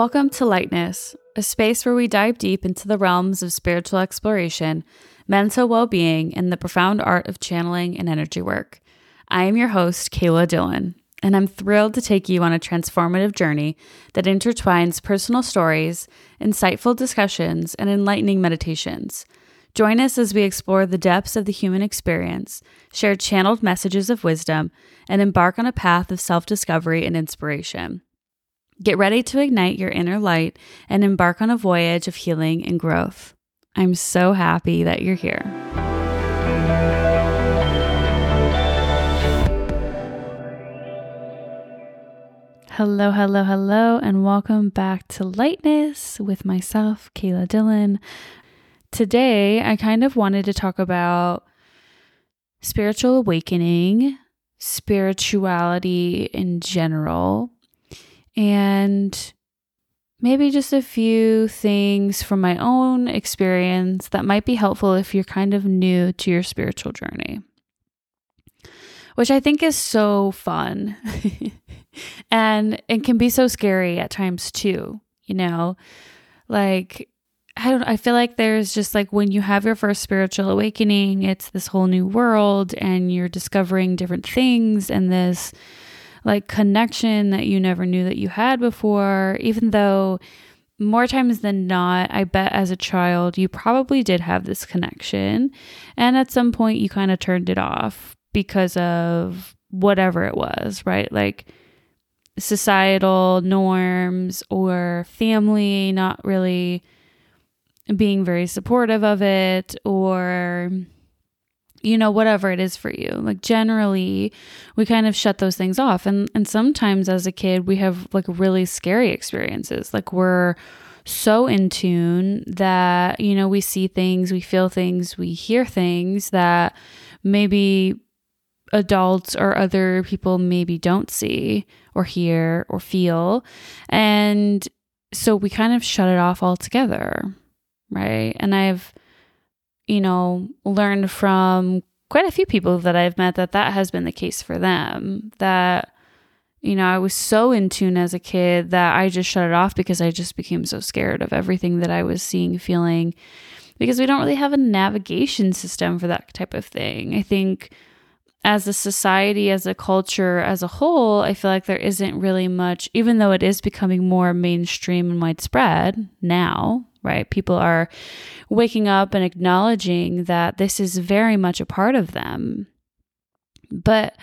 Welcome to Lightness, a space where we dive deep into the realms of spiritual exploration, mental well being, and the profound art of channeling and energy work. I am your host, Kaylah Dillon, and I'm thrilled to take you on a transformative journey that intertwines personal stories, insightful discussions, and enlightening meditations. Join us as we explore the depths of the human experience, share channeled messages of wisdom, and embark on a path of self discovery and inspiration. Get ready to ignite your inner light and embark on a voyage of healing and growth. I'm so happy that you're here. Hello, hello, hello, and welcome back to Lightness with myself, Kaylah Dillon. Today, I kind of wanted to talk about spiritual awakening, spirituality in general, and maybe just a few things from my own experience that might be helpful if you're kind of new to your spiritual journey, which I think is so fun and it can be so scary at times too, you know? Like, I don't I feel like there's just like when you have your first spiritual awakening, it's this whole new world and you're discovering different things and this like connection that you never knew that you had before, even though more times than not, I bet as a child, you probably did have this connection. And at some point, you kind of turned it off because of whatever it was, right? Like societal norms or family not really being very supportive of it or you know whatever it is for you. Like generally we kind of shut those things off. And and sometimes as a kid we have like really scary experiences. Like we're so in tune that you know we see things we feel things we hear things that maybe adults or other people maybe don't see or hear or feel. And so we kind of shut it off altogether right? And I've, you know, learned from quite a few people that I've met that that has been the case for them. That, you know, I was so in tune as a kid that I just shut it off because I just became so scared of everything that I was seeing, feeling, because we don't really have a navigation system for that type of thing. I think as a society, as a culture, as a whole, I feel like there isn't really much, even though it is becoming more mainstream and widespread now, right? People are waking up and acknowledging that this is very much a part of them. But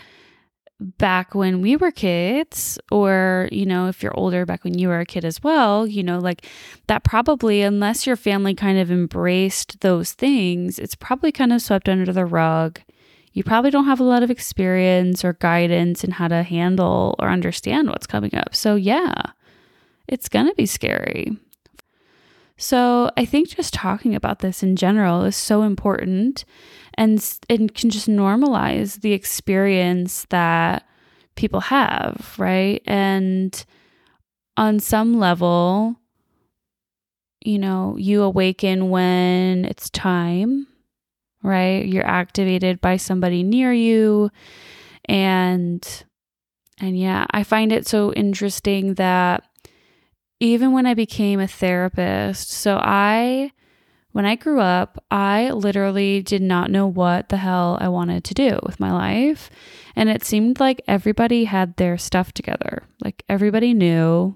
back when we were kids, or, you know, if you're older, back when you were a kid as well, you know, like that probably, unless your family kind of embraced those things, it's probably kind of swept under the rug. You probably don't have a lot of experience or guidance in how to handle or understand what's coming up. So, yeah, it's going to be scary. So I think just talking about this in general is so important and it can just normalize the experience that people have, right? And on some level, you know, you awaken when it's time, right? You're activated by somebody near you and and yeah, I find it so interesting that even when I became a therapist. So I when I grew up, I literally did not know what the hell I wanted to do with my life. And it seemed like everybody had their stuff together. Like everybody knew,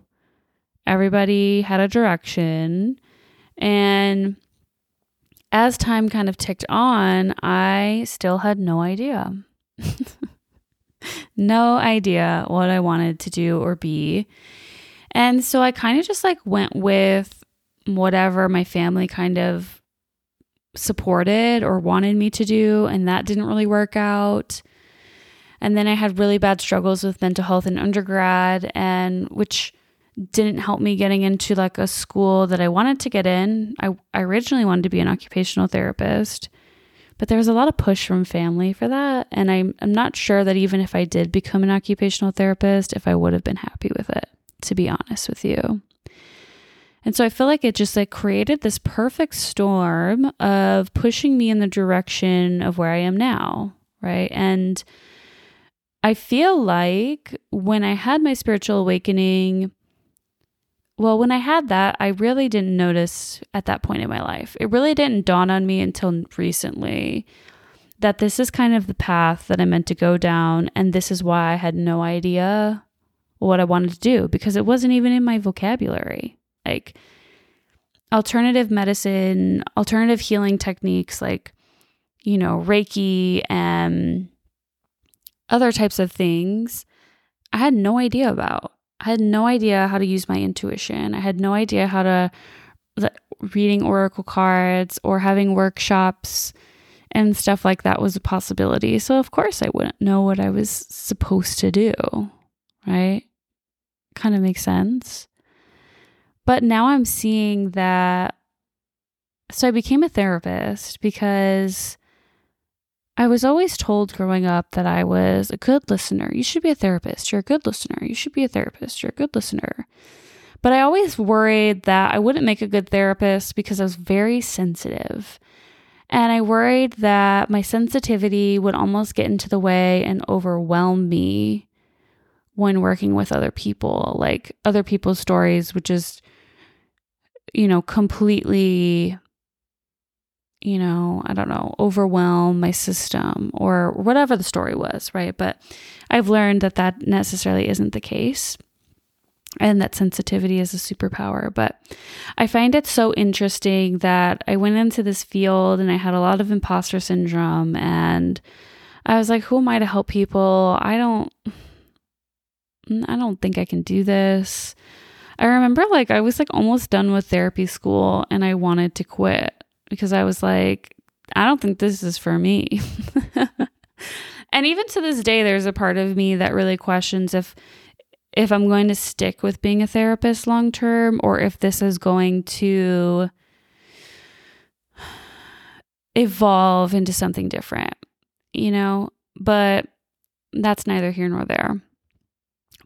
everybody had a direction. And as time kind of ticked on, I still had no idea. no idea what I wanted to do or be. And so I kind of just like went with whatever my family kind of supported or wanted me to do. And that didn't really work out. And then I had really bad struggles with mental health in undergrad, and which didn't help me getting into like a school that I wanted to get in. I, I originally wanted to be an occupational therapist, but there was a lot of push from family for that. And I'm, I'm not sure that even if I did become an occupational therapist, if I would have been happy with it to be honest with you. And so I feel like it just like created this perfect storm of pushing me in the direction of where I am now, right? And I feel like when I had my spiritual awakening, well, when I had that, I really didn't notice at that point in my life. It really didn't dawn on me until recently that this is kind of the path that I meant to go down. And this is why I had no idea what I wanted to do because it wasn't even in my vocabulary. Like alternative medicine, alternative healing techniques like, you know, Reiki and other types of things, I had no idea about. I had no idea how to use my intuition. I had no idea how to reading oracle cards or having workshops and stuff like that was a possibility. So of course I wouldn't know what I was supposed to do, right? Kind of makes sense. But now I'm seeing that so I became a therapist because I was always told growing up that I was a good listener. You should be a therapist. You're a good listener. You should be a therapist. You're a good listener. But I always worried that I wouldn't make a good therapist because I was very sensitive. And I worried that my sensitivity would almost get into the way and overwhelm me when working with other people. Like other people's stories would just, you know, completely you know, I don't know, overwhelm my system or whatever the story was, right? But I've learned that that necessarily isn't the case and that sensitivity is a superpower. But I find it so interesting that I went into this field and I had a lot of imposter syndrome and I was like, who am I to help people? I don't Mm, I don't think I can do this. I remember like I was like almost done with therapy school and I wanted to quit because I was like, I don't think this is for me. and even to this day, there's a part of me that really questions if if I'm going to stick with being a therapist long term or if this is going to evolve into something different, you know? But that's neither here nor there.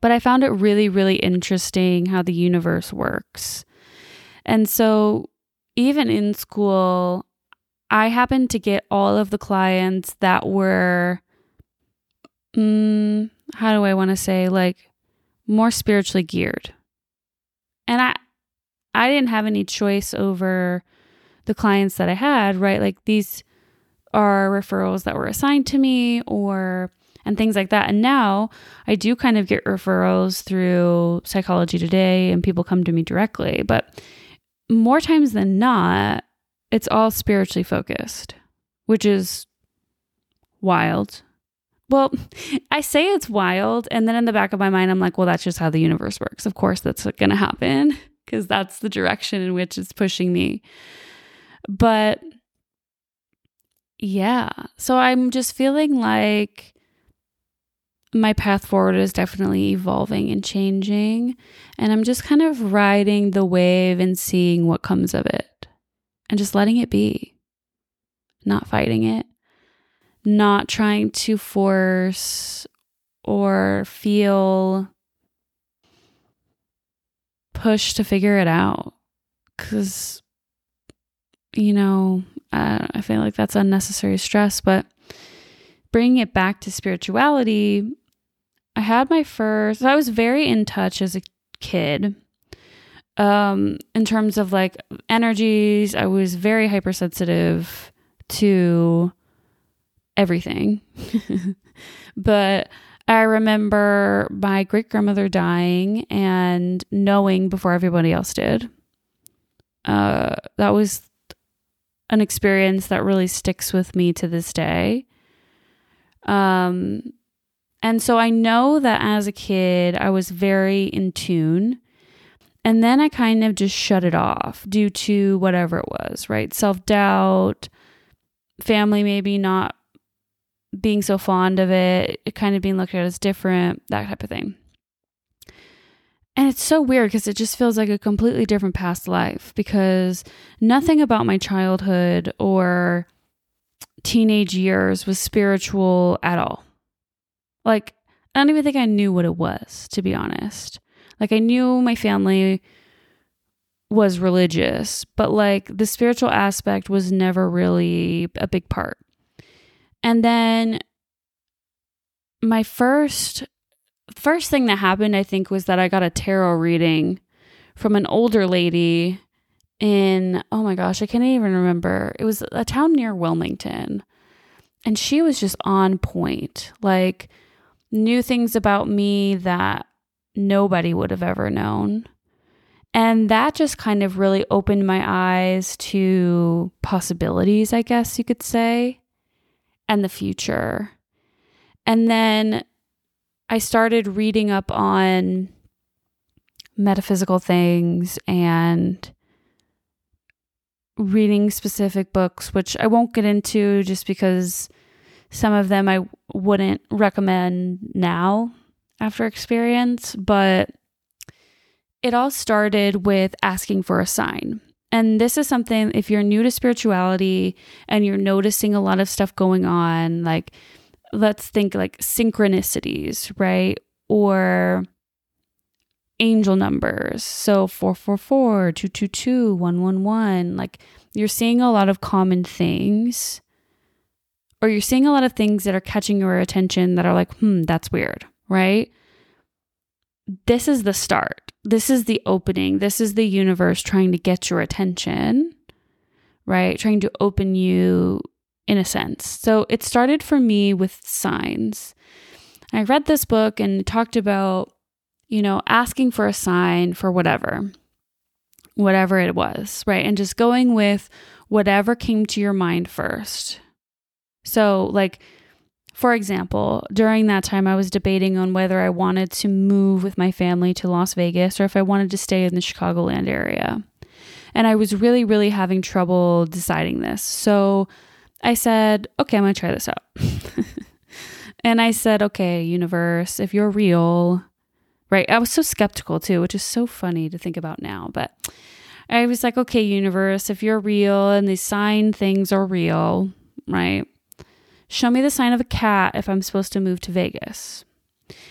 But I found it really, really interesting how the universe works. And so even in school, I happened to get all of the clients that were, mm, how do I want to say, like more spiritually geared. And I, I didn't have any choice over the clients that I had, right? Like these are referrals that were assigned to me or and things like that. And now I do kind of get referrals through Psychology Today and people come to me directly, but more times than not, it's all spiritually focused, which is wild. Well, I say it's wild. And then in the back of my mind, I'm like, well, that's just how the universe works. Of course, that's going to happen because that's the direction in which it's pushing me. But yeah, so I'm just feeling like my path forward is definitely evolving and changing. And I'm just kind of riding the wave and seeing what comes of it and just letting it be, not fighting it, not trying to force or feel pushed to figure it out. Because, you know, I, I feel like that's unnecessary stress, but bringing it back to spirituality, I had my first, I was very in touch as a kid. Um, in terms of like energies, I was very hypersensitive to everything. but I remember my great grandmother dying and knowing before everybody else did. Uh, that was an experience that really sticks with me to this day. Um, and so I know that as a kid, I was very in tune. And then I kind of just shut it off due to whatever it was, right? Self doubt, family maybe not being so fond of it, it kind of being looked at as different, that type of thing. And it's so weird because it just feels like a completely different past life because nothing about my childhood or teenage years was spiritual at all. Like, I don't even think I knew what it was, to be honest. Like, I knew my family was religious, but like the spiritual aspect was never really a big part. And then my first first thing that happened I think was that I got a tarot reading from an older lady in, oh my gosh, I can't even remember. It was a town near Wilmington. And she was just on point. Like, knew things about me that nobody would have ever known. And that just kind of really opened my eyes to possibilities, I guess you could say, and the future. And then I started reading up on metaphysical things and reading specific books, which I won't get into just because some of them I wouldn't recommend now after experience, but it all started with asking for a sign. And this is something, if you're new to spirituality and you're noticing a lot of stuff going on, like let's think like synchronicities, right? Or angel numbers. So 444, 222, 111. Like you're seeing a lot of common things, or you're seeing a lot of things that are catching your attention that are like, hmm, that's weird, right? This is the start. This is the opening. This is the universe trying to get your attention, right? Trying to open you in a sense. So it started for me with signs. I read this book and talked about you know, asking for a sign for whatever, whatever it was, right? And just going with whatever came to your mind first. So, like, for example, during that time, I was debating on whether I wanted to move with my family to Las Vegas or if I wanted to stay in the Chicagoland area. And I was really, really having trouble deciding this. So I said, okay, I'm going to try this out. and I said, okay, universe, if you're real, right? I was so skeptical too, which is so funny to think about now. But I was like, okay, universe, if you're real and these sign things are real, right? Show me the sign of a cat if I'm supposed to move to Vegas.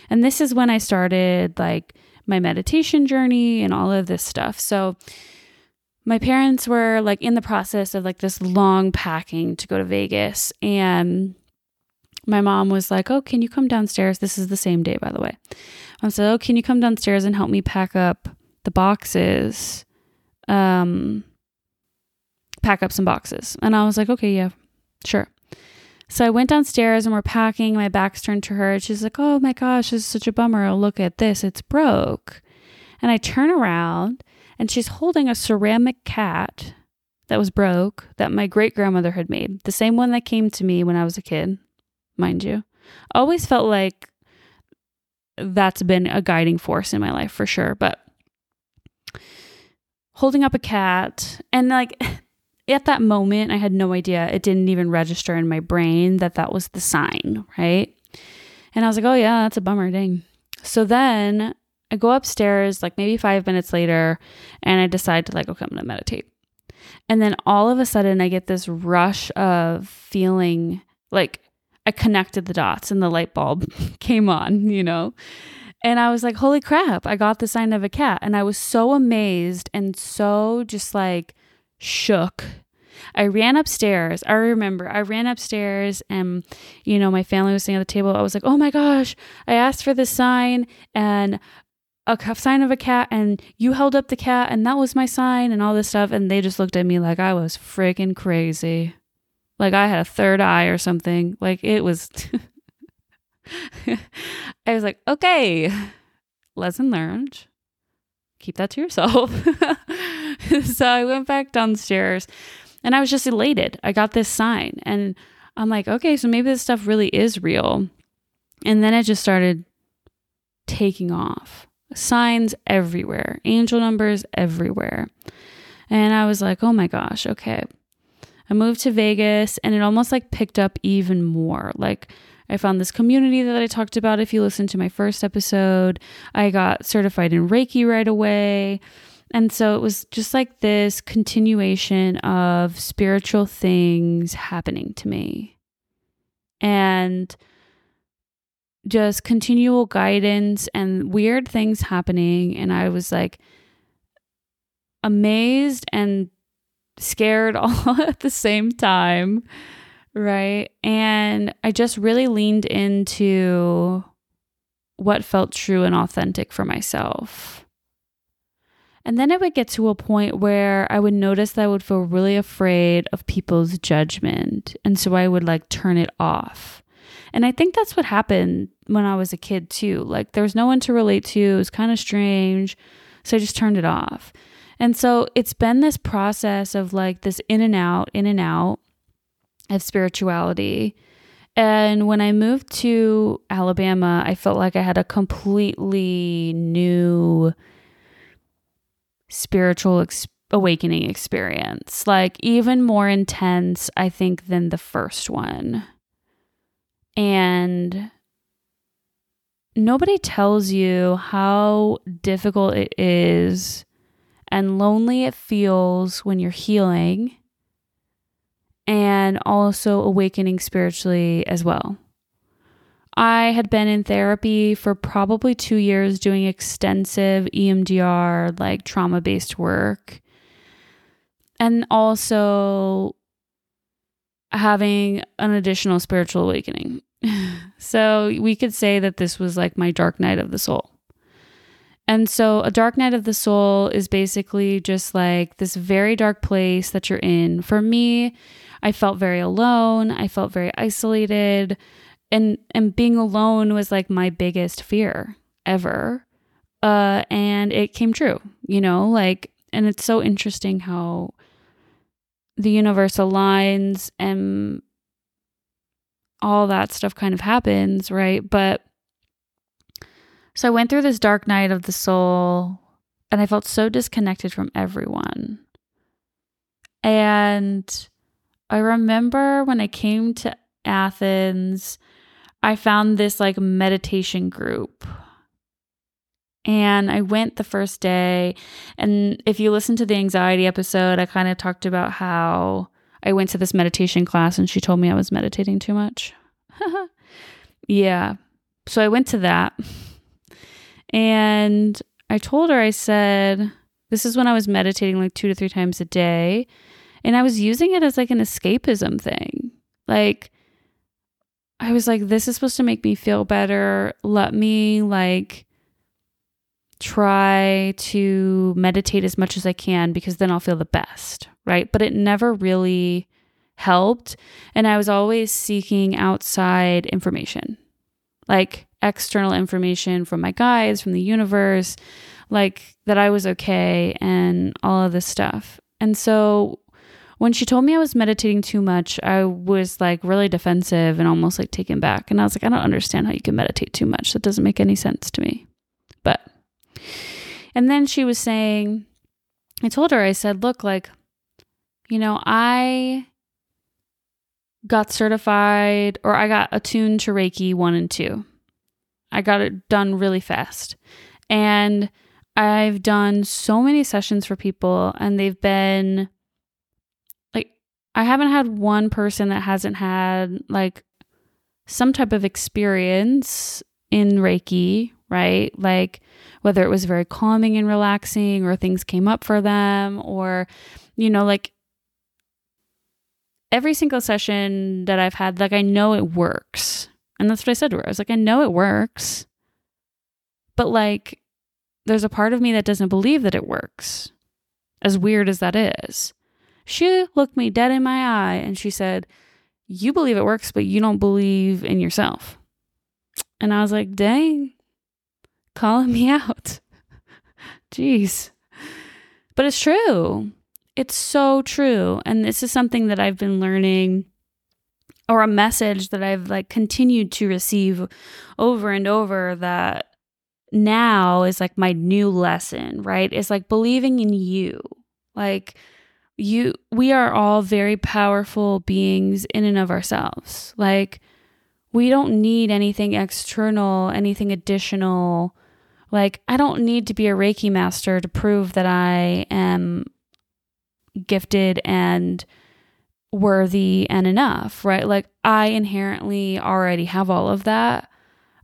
And this is when I started like my meditation journey and all of this stuff. So my parents were like in the process of like this long packing to go to Vegas and my mom was like, "Oh, can you come downstairs? This is the same day, by the way." I said, "Oh, can you come downstairs and help me pack up the boxes? Um, pack up some boxes." And I was like, "Okay, yeah, sure." So I went downstairs and we're packing. My back's turned to her. She's like, "Oh my gosh, this is such a bummer. Oh, look at this. It's broke." And I turn around and she's holding a ceramic cat that was broke that my great grandmother had made, the same one that came to me when I was a kid mind you. Always felt like that's been a guiding force in my life for sure. But holding up a cat and like at that moment, I had no idea. It didn't even register in my brain that that was the sign, right? And I was like, oh, yeah, that's a bummer. Dang. So then I go upstairs, like maybe five minutes later, and I decide to, like, okay, I'm going to meditate. And then all of a sudden, I get this rush of feeling like I connected the dots and the light bulb came on, you know? And I was like, holy crap, I got the sign of a cat. And I was so amazed and so just like shook. I ran upstairs. I remember I ran upstairs and, you know, my family was sitting at the table. I was like, oh my gosh, I asked for this sign and a sign of a cat and you held up the cat and that was my sign and all this stuff. And they just looked at me like I was freaking crazy. Like I had a third eye or something. Like it was. I was like, okay, lesson learned. Keep that to yourself. so I went back downstairs and I was just elated. I got this sign and I'm like, okay, so maybe this stuff really is real. And then it just started taking off. Signs everywhere, angel numbers everywhere. And I was like, oh my gosh, okay. I moved to Vegas and it almost like picked up even more. Like I found this community that I talked about if you listen to my first episode. I got certified in Reiki right away. And so it was just like this continuation of spiritual things happening to me. And just continual guidance and weird things happening. And I was like amazed and scared all at the same time. Right. And I just really leaned into what felt true and authentic for myself. And then I would get to a point where I would notice that I would feel really afraid of people's judgment. And so I would like turn it off. And I think that's what happened when I was a kid too. Like there was no one to relate to. It was kind of strange. So I just turned it off. And so it's been this process of like this in and out, in and out of spirituality. And when I moved to Alabama, I felt like I had a completely new spiritual ex- awakening experience, like even more intense, I think, than the first one. And nobody tells you how difficult it is and lonely it feels when you're healing and also awakening spiritually as well. I had been in therapy for probably two years doing extensive EMDR, like trauma based work, and also having an additional spiritual awakening. so we could say that this was like my dark night of the soul. And so, a dark night of the soul is basically just like this very dark place that you're in. For me, I felt very alone. I felt very isolated and and being alone was like my biggest fear ever uh and it came true you know like and it's so interesting how the universe aligns and all that stuff kind of happens right but so i went through this dark night of the soul and i felt so disconnected from everyone and i remember when i came to athens I found this like meditation group. And I went the first day. And if you listen to the anxiety episode, I kind of talked about how I went to this meditation class and she told me I was meditating too much. yeah. So I went to that. And I told her, I said, this is when I was meditating like two to three times a day. And I was using it as like an escapism thing. Like, I was like, this is supposed to make me feel better. Let me like try to meditate as much as I can because then I'll feel the best. Right. But it never really helped. And I was always seeking outside information, like external information from my guides, from the universe, like that I was okay and all of this stuff. And so when she told me I was meditating too much, I was like really defensive and almost like taken back. And I was like, I don't understand how you can meditate too much. That doesn't make any sense to me. But, and then she was saying, I told her, I said, look, like, you know, I got certified or I got attuned to Reiki one and two. I got it done really fast. And I've done so many sessions for people, and they've been like, I haven't had one person that hasn't had like some type of experience in Reiki, right? Like whether it was very calming and relaxing or things came up for them or, you know, like every single session that I've had, like I know it works. And that's what I said to her. I was like, I know it works. But like, there's a part of me that doesn't believe that it works, as weird as that is. She looked me dead in my eye and she said, You believe it works, but you don't believe in yourself. And I was like, Dang, calling me out. Jeez. But it's true. It's so true. And this is something that I've been learning or a message that I've like continued to receive over and over that now is like my new lesson, right? It's like believing in you. Like you we are all very powerful beings in and of ourselves. Like we don't need anything external, anything additional. Like I don't need to be a Reiki master to prove that I am gifted and worthy and enough, right? Like I inherently already have all of that.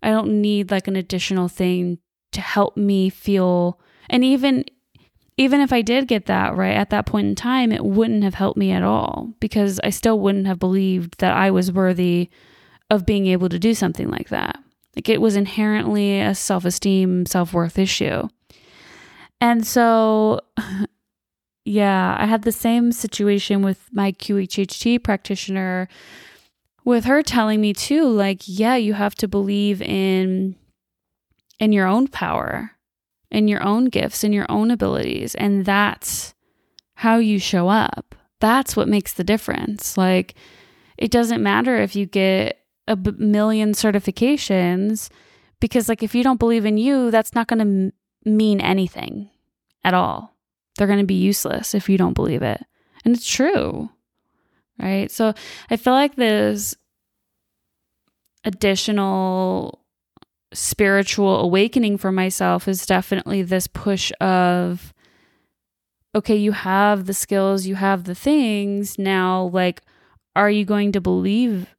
I don't need like an additional thing to help me feel and even even if I did get that right at that point in time, it wouldn't have helped me at all because I still wouldn't have believed that I was worthy of being able to do something like that. Like it was inherently a self esteem, self worth issue. And so, yeah, I had the same situation with my QHHT practitioner, with her telling me too, like, yeah, you have to believe in in your own power, in your own gifts, in your own abilities, and that's how you show up. That's what makes the difference. Like, it doesn't matter if you get a b- million certifications because like if you don't believe in you that's not going to m- mean anything at all they're going to be useless if you don't believe it and it's true right so i feel like this additional spiritual awakening for myself is definitely this push of okay you have the skills you have the things now like are you going to believe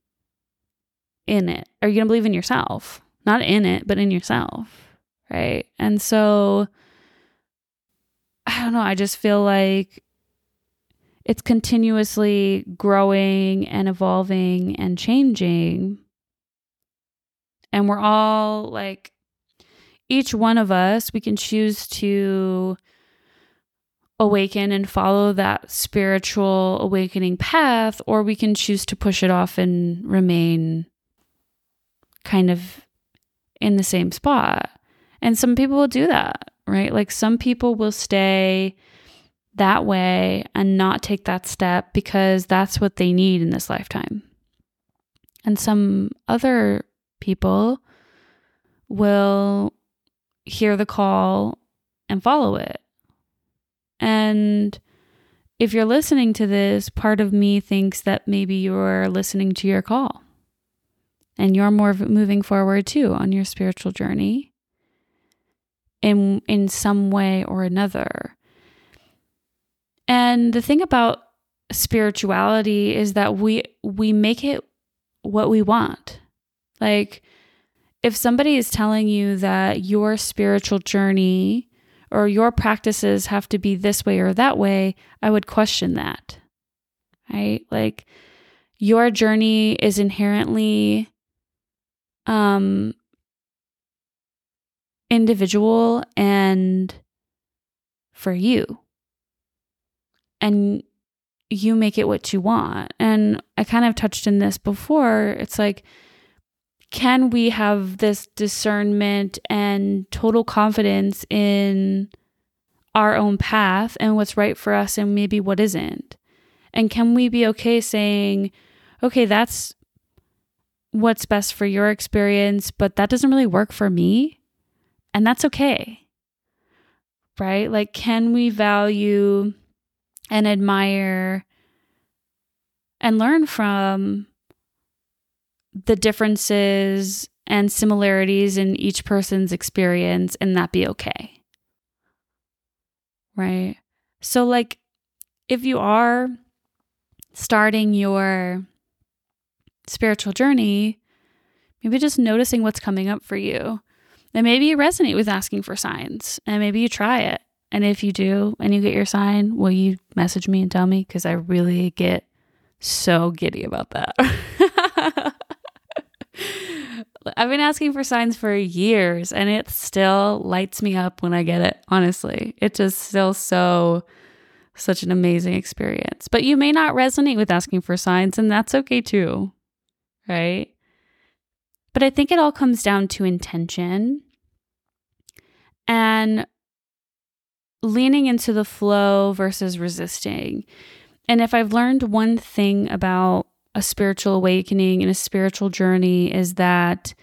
in it? Are you going to believe in yourself? Not in it, but in yourself. Right. And so I don't know. I just feel like it's continuously growing and evolving and changing. And we're all like, each one of us, we can choose to awaken and follow that spiritual awakening path, or we can choose to push it off and remain kind of in the same spot. And some people will do that, right? Like some people will stay that way and not take that step because that's what they need in this lifetime. And some other people will hear the call and follow it. And if you're listening to this, part of me thinks that maybe you're listening to your call and you're more moving forward too on your spiritual journey in in some way or another. And the thing about spirituality is that we we make it what we want. Like if somebody is telling you that your spiritual journey or your practices have to be this way or that way, I would question that. Right? Like your journey is inherently um individual and for you. And you make it what you want. And I kind of touched in this before. It's like, can we have this discernment and total confidence in our own path and what's right for us and maybe what isn't? And can we be okay saying, okay, that's what's best for your experience, but that doesn't really work for me. And that's okay. Right? Like, can we value and admire and learn from the differences and similarities in each person's experience and that be okay? Right? So, like, if you are starting your spiritual journey, maybe just noticing what's coming up for you. And maybe you resonate with asking for signs and maybe you try it. And if you do and you get your sign, will you message me and tell me? Because I really get so giddy about that. I've been asking for signs for years and it still lights me up when I get it, honestly. It just still so such an amazing experience. But you may not resonate with asking for signs and that's okay too right? But I think it all comes down to intention and leaning into the flow versus resisting. And if I've learned one thing about a spiritual awakening and a spiritual journey is that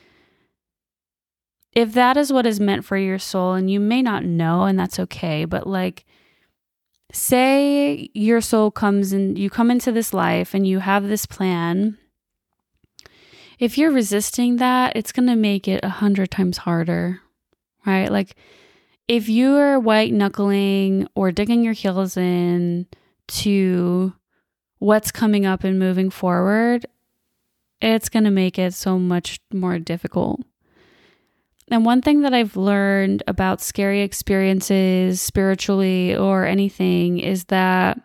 if that is what is meant for your soul, and you may not know, and that's okay, but like, say your soul comes and you come into this life and you have this plan if you're resisting that, it's going to make it a hundred times harder, right? Like if you are white knuckling or digging your heels in to what's coming up and moving forward, it's going to make it so much more difficult. And one thing that I've learned about scary experiences spiritually or anything is that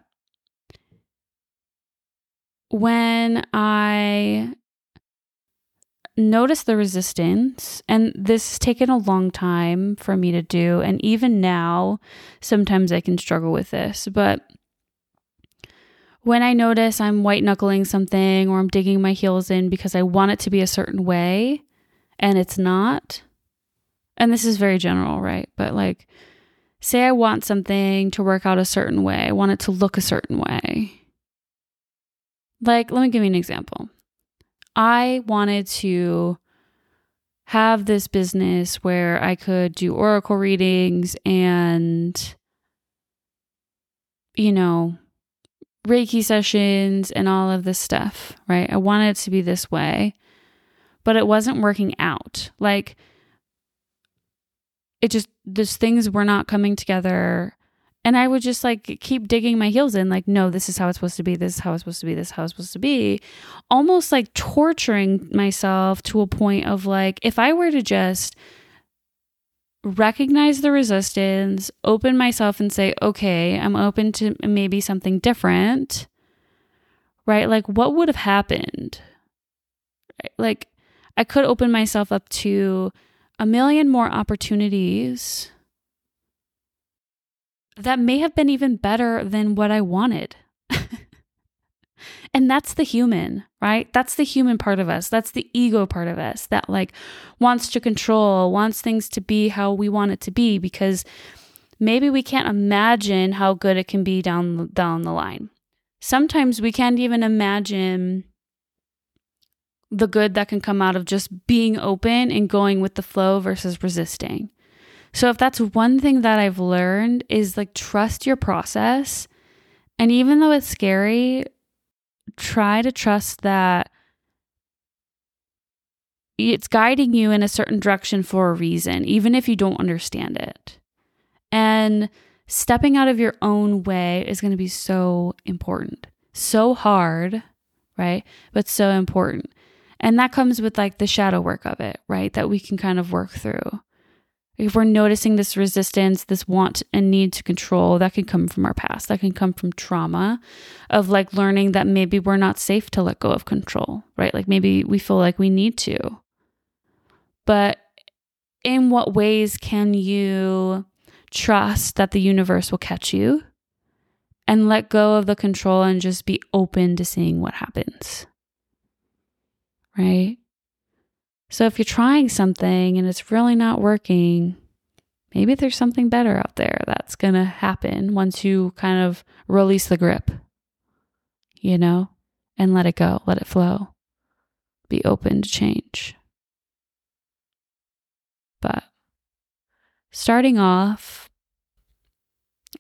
when I notice the resistance. And this has taken a long time for me to do. And even now, sometimes I can struggle with this. But when I notice I'm white knuckling something or I'm digging my heels in because I want it to be a certain way and it's not, and this is very general, right? But like, say I want something to work out a certain way, I want it to look a certain way. Like, let me give you an example. I wanted to have this business where I could do oracle readings and, you know, Reiki sessions and all of this stuff, right? I wanted it to be this way, but it wasn't working out. Like, it just, those things were not coming together. And I would just like keep digging my heels in, like, no, this is how it's supposed to be. This is how it's supposed to be. This is how it's supposed to be. Almost like torturing myself to a point of like, if I were to just recognize the resistance, open myself and say, okay, I'm open to maybe something different, right? Like, what would have happened? Like, I could open myself up to a million more opportunities that may have been even better than what I wanted. And that's the human, right? That's the human part of us. That's the ego part of us that like wants to control, wants things to be how we want it to be because maybe we can't imagine how good it can be down down the line. Sometimes we can't even imagine the good that can come out of just being open and going with the flow versus resisting. So if that's one thing that I've learned is like trust your process. And even though it's scary, try to trust that it's guiding you in a certain direction for a reason, even if you don't understand it. And stepping out of your own way is going to be so important, so hard, right? But so important. And that comes with like the shadow work of it, right? That we can kind of work through if we're noticing this resistance, this want and need to control, that can come from our past. That can come from trauma of like learning that maybe we're not safe to let go of control, right? Like maybe we feel like we need to. But in what ways can you trust that the universe will catch you and let go of the control and just be open to seeing what happens? Right? So if you're trying something and it's really not working, maybe there's something better out there that's going to happen once you kind of release the grip, you know, and let it go, let it flow. Be open to change. But starting off,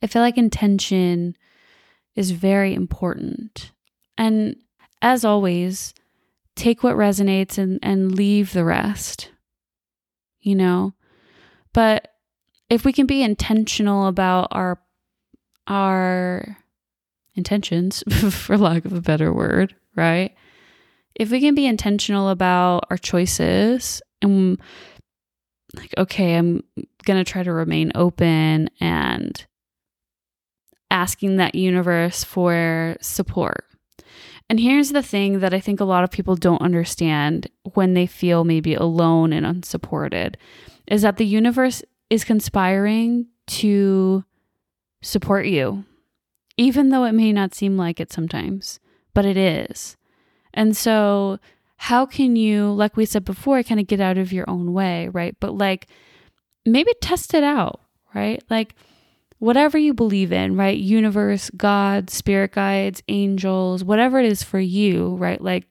I feel like intention is very important. And as always, take what resonates and, and leave the rest, you know? But if we can be intentional about our, our intentions, for lack of a better word, right? If we can be intentional about our choices and like, okay, I'm going to try to remain open and asking that universe for support and here's the thing that I think a lot of people don't understand when they feel maybe alone and unsupported is that the universe is conspiring to support you, even though it may not seem like it sometimes, but it is. And so, how can you, like we said before, kind of get out of your own way, right? But like maybe test it out, right? Like, whatever you believe in, right? Universe, God, spirit guides, angels, whatever it is for you, right? Like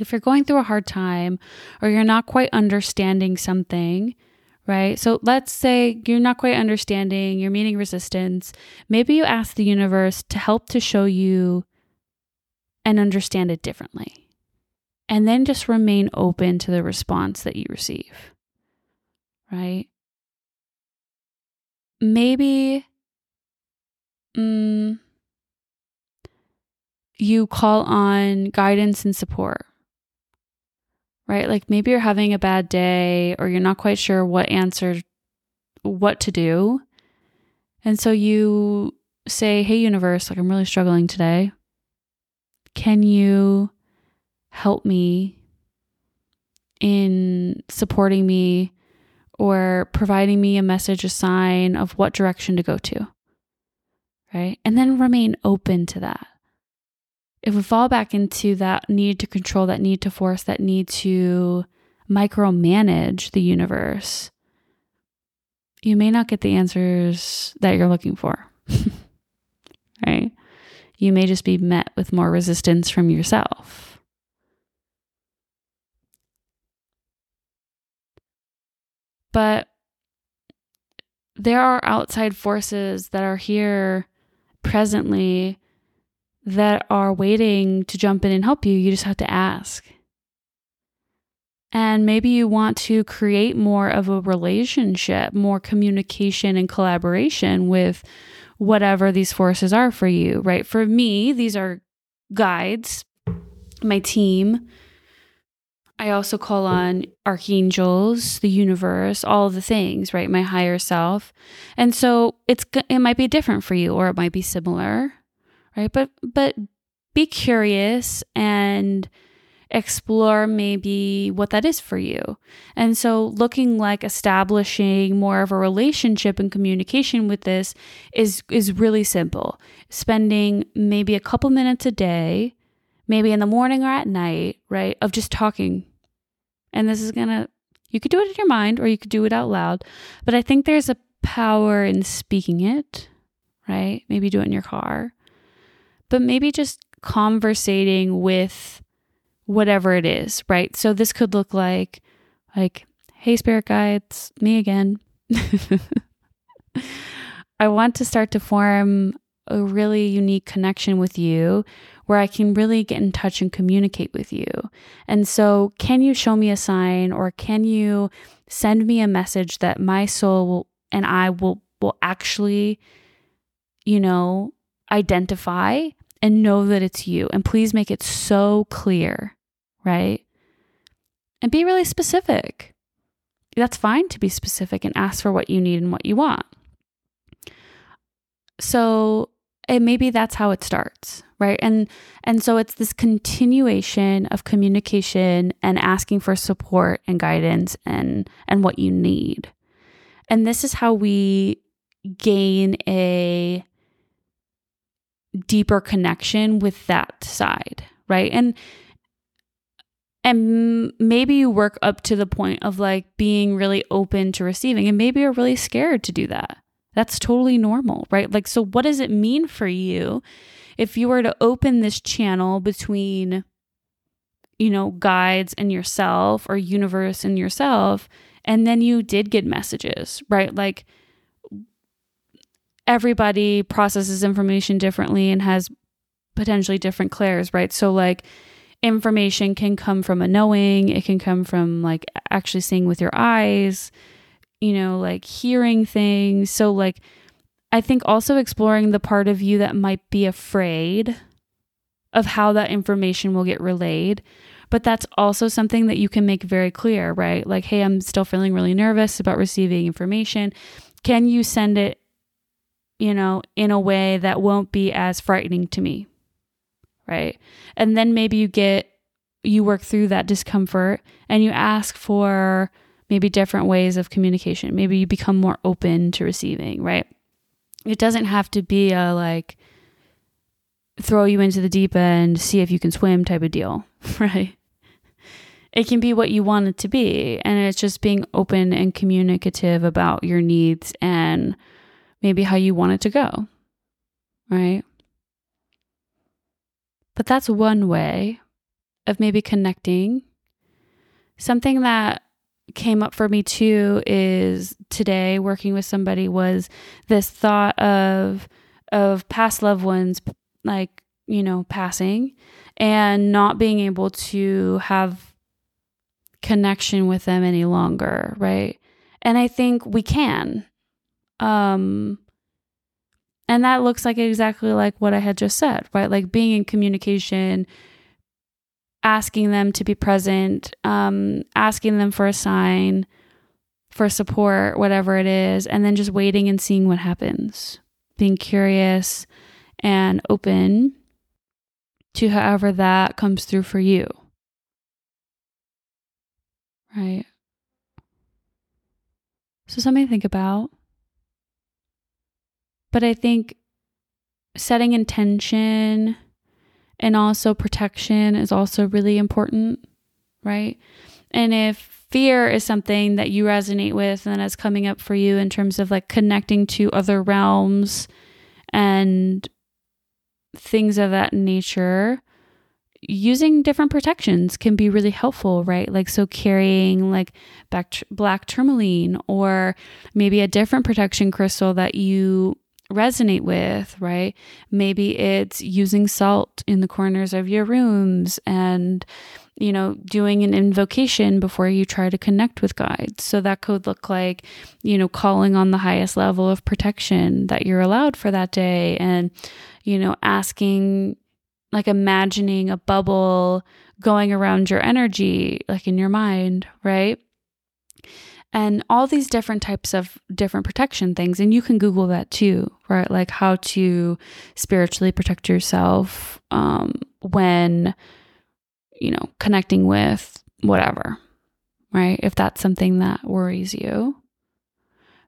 if you're going through a hard time or you're not quite understanding something, right? So let's say you're not quite understanding, you're meeting resistance. Maybe you ask the universe to help to show you and understand it differently. And then just remain open to the response that you receive, right? Maybe mm, you call on guidance and support, right? Like maybe you're having a bad day or you're not quite sure what answer, what to do. And so you say, Hey, universe, like I'm really struggling today. Can you help me in supporting me or providing me a message, a sign of what direction to go to. Right. And then remain open to that. If we fall back into that need to control, that need to force, that need to micromanage the universe, you may not get the answers that you're looking for. right? You may just be met with more resistance from yourself. But there are outside forces that are here presently that are waiting to jump in and help you. You just have to ask. And maybe you want to create more of a relationship, more communication and collaboration with whatever these forces are for you, right? For me, these are guides, my team. I also call on archangels, the universe, all the things, right? My higher self. And so it's it might be different for you or it might be similar, right? But but be curious and explore maybe what that is for you. And so, looking like establishing more of a relationship and communication with this is is really simple. Spending maybe a couple minutes a day, maybe in the morning or at night, right, of just talking. And this is going to you could do it in your mind or you could do it out loud, but I think there's a power in speaking it, right? Maybe do it in your car. But maybe just conversating with whatever it is, right? So this could look like like, "Hey spirit guides, me again." I want to start to form a really unique connection with you where I can really get in touch and communicate with you. And so, can you show me a sign or can you send me a message that my soul will, and I will will actually you know, identify and know that it's you. And please make it so clear right? And be really specific. That's fine to be specific and ask for what you need and what you want. So, and maybe that's how it starts, right? And and so it's this continuation of communication and asking for support and guidance and and what you need. And this is how we gain a deeper connection with that side, right? And and maybe you work up to the point of like being really open to receiving, and maybe you're really scared to do that. That's totally normal, right? Like, so what does it mean for you if you were to open this channel between, you know, guides and yourself or universe and yourself, and then you did get messages, right? Like, everybody processes information differently and has potentially different clairs, right? So, like, information can come from a knowing, it can come from like actually seeing with your eyes, you know, like hearing things. So, like, I think also exploring the part of you that might be afraid of how that information will get relayed. But that's also something that you can make very clear, right? Like, hey, I'm still feeling really nervous about receiving information. Can you send it, you know, in a way that won't be as frightening to me? right? And then maybe you get, you work through that discomfort and you ask for maybe different ways of communication. Maybe you become more open to receiving, right? It doesn't have to be a like, throw you into the deep end, see if you can swim type of deal, right? It can be what you want it to be. And it's just being open and communicative about your needs and maybe how you want it to go, right? But that's one way of maybe connecting. Something that came up for me too is today working with somebody was this thought of of past loved ones like you know passing and not being able to have connection with them any longer right and i think we can um and that looks like exactly like what I had just said, right? Like being in communication, asking them to be present, um, asking them for a sign, for support, whatever it is, and then just waiting and seeing what happens. Being curious and open to however that comes through for you. right? So, something to think about. But I think setting intention and also protection is also really important, right? And if fear is something that you resonate with and is coming up for you in terms of like connecting to other realms and things of that nature, using different protections can be really helpful, right? Like, so carrying like black, black tourmaline or maybe a different protection crystal that you resonate with, right? Maybe it's using salt in the corners of your rooms and, you know, doing an invocation before you try to connect with guides. So that could look like, you know, calling on the highest level of protection that you're allowed for that day and, you know, asking, like imagining a bubble going around your energy, like in your mind, right? And all these different types of different protection things. And you can Google that too, right? Like how to spiritually protect yourself um, when, you know, connecting with whatever, right? If that's something that worries you.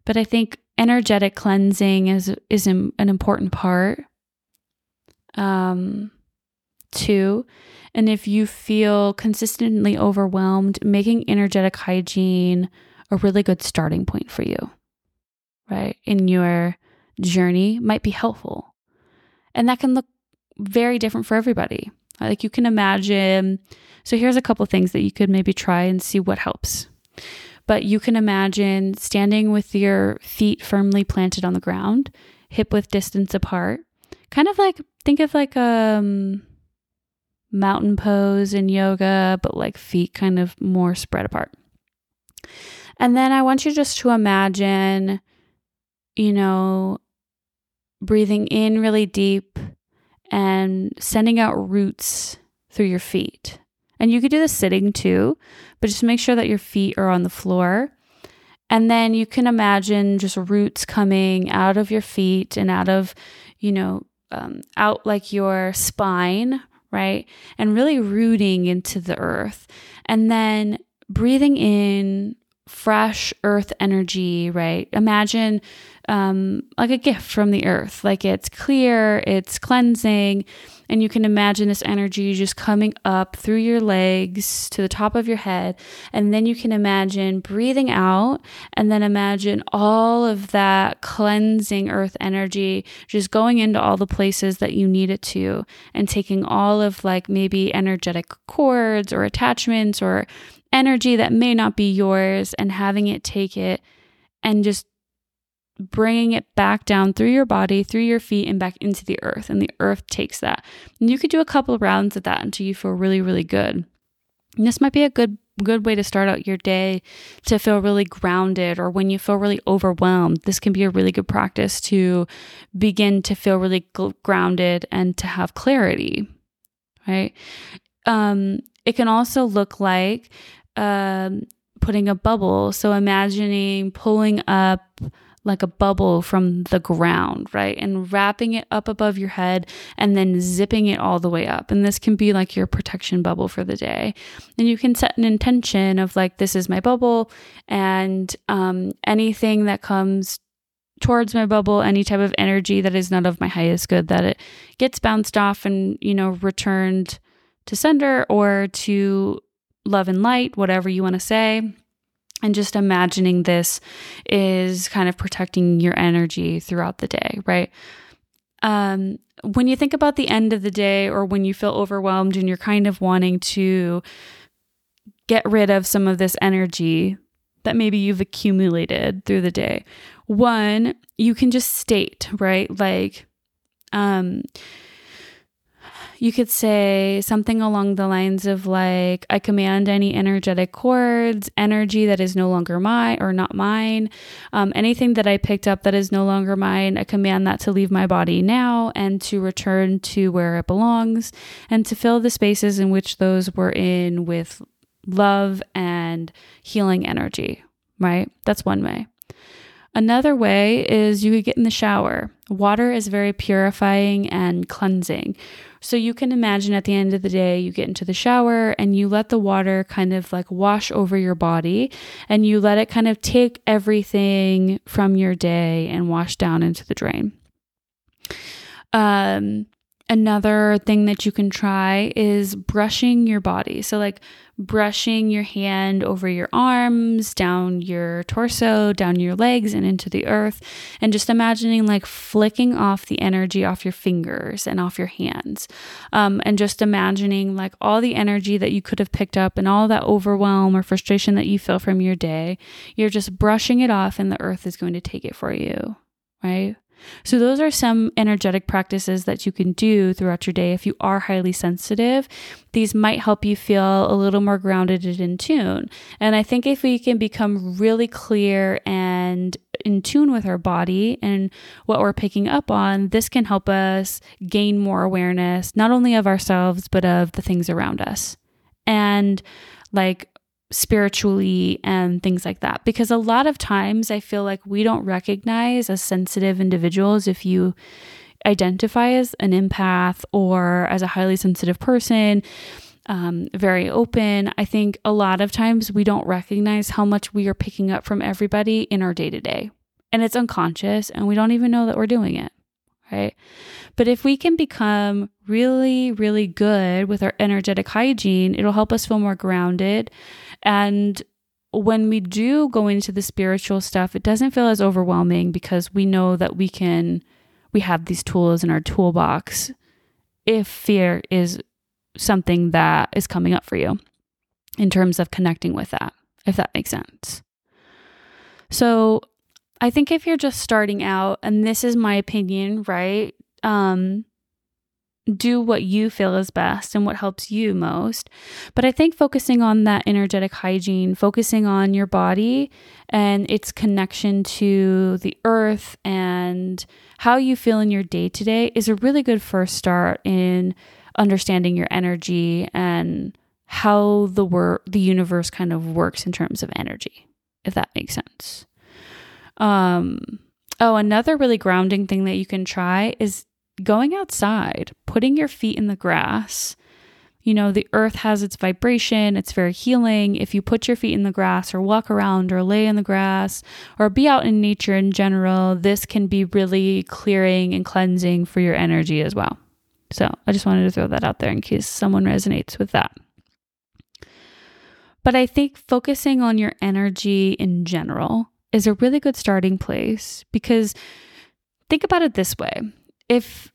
But I think energetic cleansing is is an important part. Um, too. And if you feel consistently overwhelmed, making energetic hygiene a really good starting point for you, right? In your journey might be helpful. And that can look very different for everybody. Like you can imagine, so here's a couple things that you could maybe try and see what helps. But you can imagine standing with your feet firmly planted on the ground, hip width distance apart, kind of like think of like a um, mountain pose in yoga, but like feet kind of more spread apart. And then I want you just to imagine, you know, breathing in really deep and sending out roots through your feet. And you could do this sitting too, but just make sure that your feet are on the floor. And then you can imagine just roots coming out of your feet and out of, you know, um, out like your spine, right? And really rooting into the earth. And then breathing in fresh earth energy, right? Imagine um, like a gift from the earth, like it's clear, it's cleansing, and you can imagine this energy just coming up through your legs to the top of your head. And then you can imagine breathing out, and then imagine all of that cleansing earth energy just going into all the places that you need it to, and taking all of like maybe energetic cords or attachments or energy that may not be yours and having it take it and just bringing it back down through your body, through your feet, and back into the earth. And the earth takes that. And you could do a couple rounds of that until you feel really, really good. And this might be a good good way to start out your day to feel really grounded or when you feel really overwhelmed this can be a really good practice to begin to feel really grounded and to have clarity right um it can also look like um, putting a bubble. So imagining pulling up like a bubble from the ground, right? And wrapping it up above your head and then zipping it all the way up. And this can be like your protection bubble for the day. And you can set an intention of like, this is my bubble, and um, anything that comes towards my bubble, any type of energy that is not of my highest good, that it gets bounced off and, you know, returned to sender or to love and light, whatever you want to say. And just imagining this is kind of protecting your energy throughout the day, right? Um, when you think about the end of the day or when you feel overwhelmed and you're kind of wanting to get rid of some of this energy that maybe you've accumulated through the day, one, you can just state, right? Like, um, you could say something along the lines of like i command any energetic cords energy that is no longer mine or not mine um, anything that i picked up that is no longer mine i command that to leave my body now and to return to where it belongs and to fill the spaces in which those were in with love and healing energy. Right? That's one way Another way is you could get in the shower. Water is very purifying and cleansing. So you can imagine at the end of the day, you get into the shower and you let the water kind of like wash over your body and you let it kind of take everything from your day and wash down into the drain. Um, Another thing that you can try is brushing your body. So, like brushing your hand over your arms, down your torso, down your legs, and into the earth. And just imagining like flicking off the energy off your fingers and off your hands. Um, and just imagining like all the energy that you could have picked up and all that overwhelm or frustration that you feel from your day. You're just brushing it off, and the earth is going to take it for you, right? So, those are some energetic practices that you can do throughout your day if you are highly sensitive. These might help you feel a little more grounded and in tune. And I think if we can become really clear and in tune with our body and what we're picking up on, this can help us gain more awareness, not only of ourselves, but of the things around us. And like spiritually and things like that. Because a lot of times I feel like we don't recognize as sensitive individuals if you identify as an empath or as a highly sensitive person. Um, very open. I think a lot of times we don't recognize how much we are picking up from everybody in our day to day. And it's unconscious, and we don't even know that we're doing it right? But if we can become really, really good with our energetic hygiene, it'll help us feel more grounded. And when we do go into the spiritual stuff, it doesn't feel as overwhelming because we know that we can, we have these tools in our toolbox if fear is something that is coming up for you in terms of connecting with that, if that makes sense. So, I think if you're just starting out, and this is my opinion, right? Um, do what you feel is best and what helps you most. But I think focusing on that energetic hygiene, focusing on your body and its connection to the earth and how you feel in your day to day is a really good first start in understanding your energy and how the wor- the universe kind of works in terms of energy, if that makes sense. Um, oh, another really grounding thing that you can try is going outside, putting your feet in the grass. You know, the earth has its vibration, it's very healing. If you put your feet in the grass or walk around or lay in the grass or be out in nature in general, this can be really clearing and cleansing for your energy as well. So I just wanted to throw that out there in case someone resonates with that. But I think focusing on your energy in general is a really good starting place because think about it this way if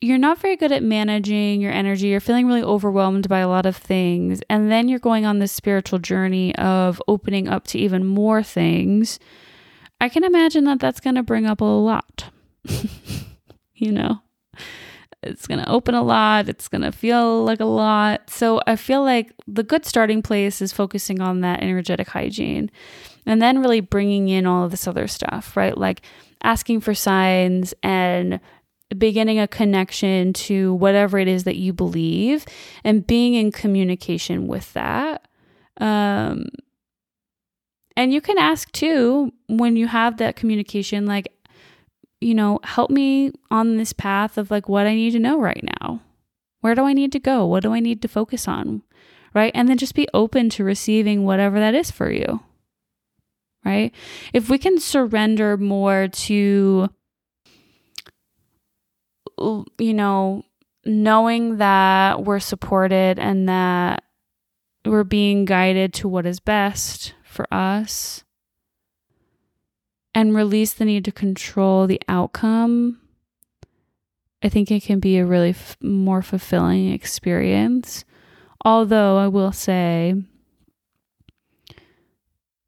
you're not very good at managing your energy, you're feeling really overwhelmed by a lot of things, and then you're going on this spiritual journey of opening up to even more things, I can imagine that that's going to bring up a lot. you know, it's going to open a lot, it's going to feel like a lot. So I feel like the good starting place is focusing on that energetic hygiene and then really bringing in all of this other stuff, right? Like asking for signs and beginning a connection to whatever it is that you believe and being in communication with that. Um, and you can ask too when you have that communication, like, you know, help me on this path of like what I need to know right now. Where do I need to go? What do I need to focus on? Right. And then just be open to receiving whatever that is for you right? If we can surrender more to, you know, knowing that we're supported and that we're being guided to what is best for us and release the need to control the outcome, I think it can be a really f- more fulfilling experience. Although I will say,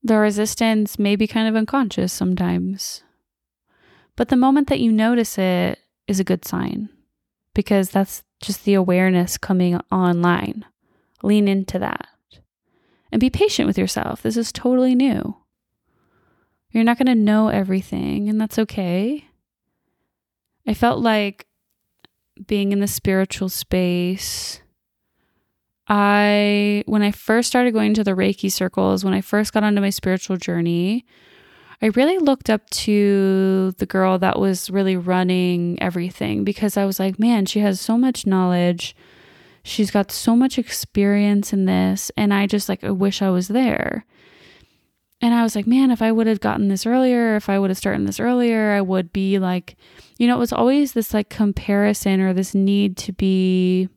the resistance may be kind of unconscious sometimes. But the moment that you notice it is a good sign because that's just the awareness coming online. Lean into that and be patient with yourself. This is totally new. You're not going to know everything, and that's okay. I felt like being in the spiritual space I, when I first started going to the Reiki circles, when I first got onto my spiritual journey, I really looked up to the girl that was really running everything because I was like, man, she has so much knowledge. She's got so much experience in this. And I just like, I wish I was there. And I was like, man, if I would have gotten this earlier, if I would have started this earlier, I would be like, you know, it was always this like comparison or this need to be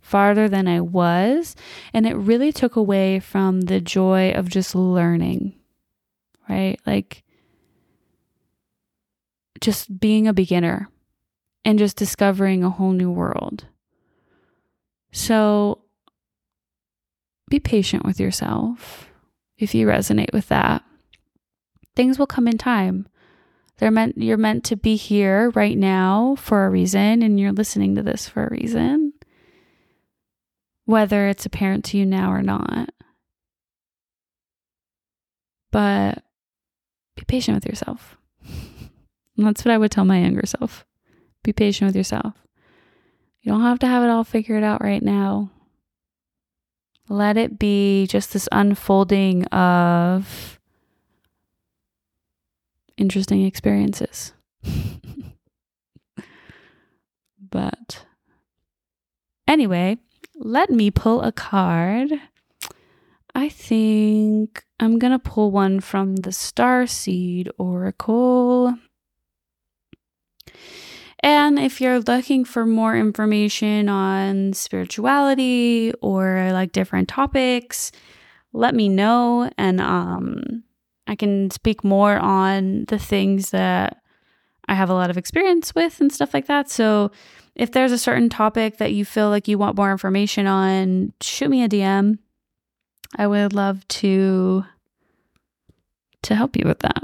farther than I was. And it really took away from the joy of just learning right? Like just being a beginner and just discovering a whole new world. So be patient with yourself if you resonate with that. Things will come in time. They're meant you're meant to be here right now for a reason and you're listening to this for a reason. Whether it's apparent to you now or not. But be patient with yourself. And that's what I would tell my younger self. Be patient with yourself. You don't have to have it all figured out right now. Let it be just this unfolding of interesting experiences. but anyway, let me pull a card. I think I'm going to pull one from the Star Seed Oracle. And if you're looking for more information on spirituality or like different topics, let me know and um I can speak more on the things that I have a lot of experience with and stuff like that. So if there's a certain topic that you feel like you want more information on, shoot me a DM. I would love to to help you with that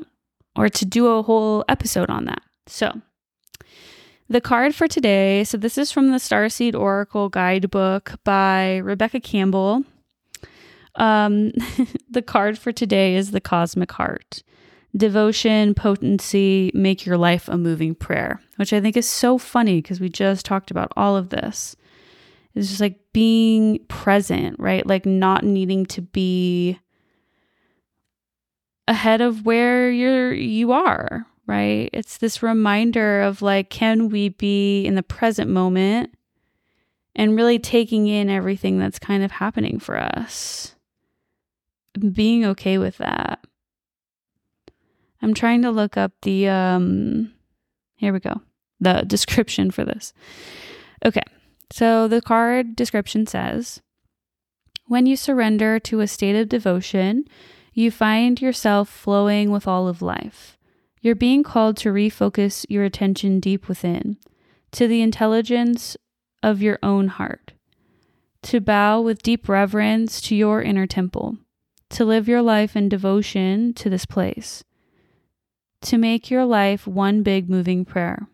or to do a whole episode on that. So, the card for today, so this is from the Starseed Oracle Guidebook by Rebecca Campbell. Um, the card for today is the Cosmic Heart. Devotion, potency, make your life a moving prayer, which I think is so funny because we just talked about all of this. It's just like being present, right? Like not needing to be ahead of where you're you are, right? It's this reminder of like can we be in the present moment and really taking in everything that's kind of happening for us. Being okay with that. I'm trying to look up the um here we go. The description for this. Okay. So the card description says when you surrender to a state of devotion, you find yourself flowing with all of life. You're being called to refocus your attention deep within, to the intelligence of your own heart, to bow with deep reverence to your inner temple, to live your life in devotion to this place, to make your life one big moving prayer.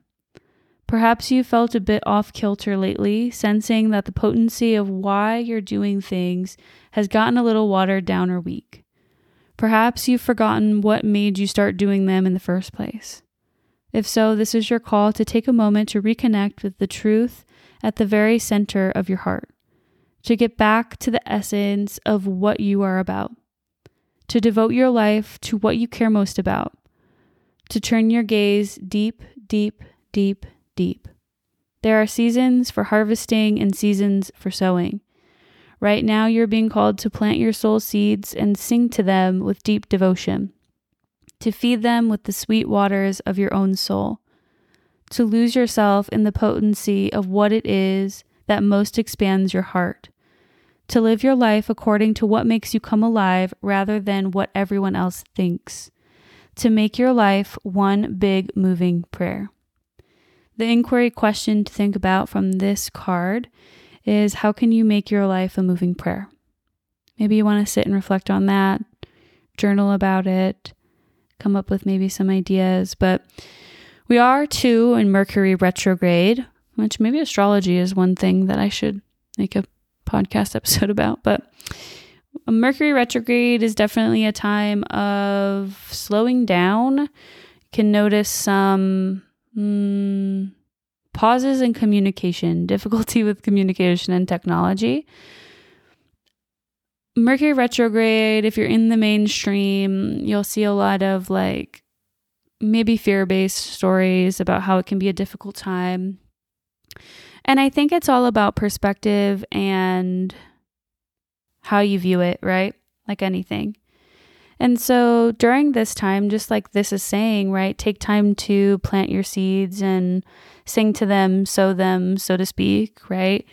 Perhaps you felt a bit off kilter lately, sensing that the potency of why you're doing things has gotten a little watered down or weak. Perhaps you've forgotten what made you start doing them in the first place. If so, this is your call to take a moment to reconnect with the truth at the very center of your heart, to get back to the essence of what you are about, to devote your life to what you care most about, to turn your gaze deep, deep, deep, deep. There are seasons for harvesting and seasons for sowing. Right now, you're being called to plant your soul seeds and sing to them with deep devotion, to feed them with the sweet waters of your own soul, to lose yourself in the potency of what it is that most expands your heart, to live your life according to what makes you come alive rather than what everyone else thinks, to make your life one big moving prayer. The inquiry question to think about from this card is how can you make your life a moving prayer? Maybe you want to sit and reflect on that, journal about it, come up with maybe some ideas. But we are too in Mercury retrograde, which maybe astrology is one thing that I should make a podcast episode about. But Mercury retrograde is definitely a time of slowing down. You can notice some. Mm, pauses in communication, difficulty with communication and technology. Mercury retrograde, if you're in the mainstream, you'll see a lot of like maybe fear based stories about how it can be a difficult time. And I think it's all about perspective and how you view it, right? Like anything. And so during this time, just like this is saying, right, take time to plant your seeds and sing to them, sow them, so to speak, right?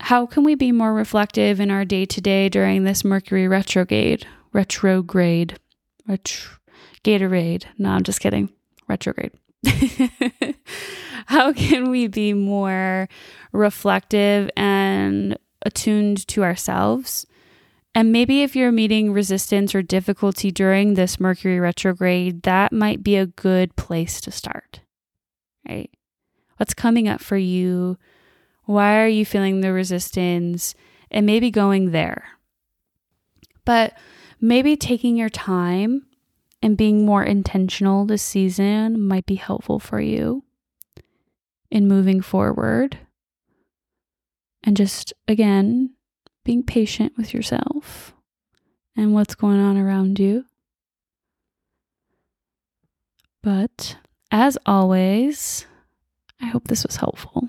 How can we be more reflective in our day to day during this Mercury retrograde? Retrograde. Retro, Gatorade. No, I'm just kidding. Retrograde. How can we be more reflective and attuned to ourselves? And maybe if you're meeting resistance or difficulty during this Mercury retrograde, that might be a good place to start, right? What's coming up for you why are you feeling the resistance? And maybe going there. But maybe taking your time and being more intentional this season might be helpful for you in moving forward. And just, again, being patient with yourself and what's going on around you. But as always, I hope this was helpful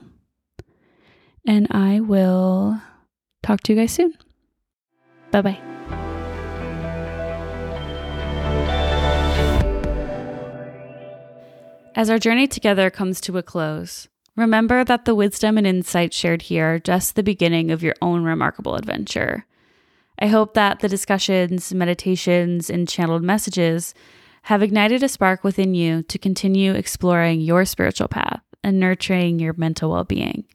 and I will talk to you guys soon. Bye bye. As our journey together comes to a close, remember that the wisdom and insight shared here are just the beginning of your own remarkable adventure. I hope that the discussions, meditations, and channeled messages have ignited a spark within you to continue exploring your spiritual path and nurturing your mental well being.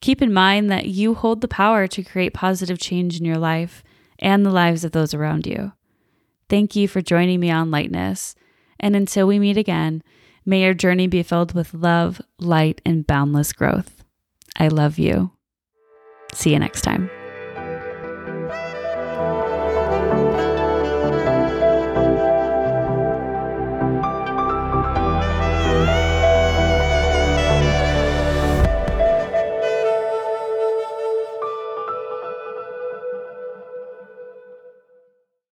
Keep in mind that you hold the power to create positive change in your life and the lives of those around you. Thank you for joining me on Lightness. And until we meet again, may your journey be filled with love, light, and boundless growth. I love you. See you next time.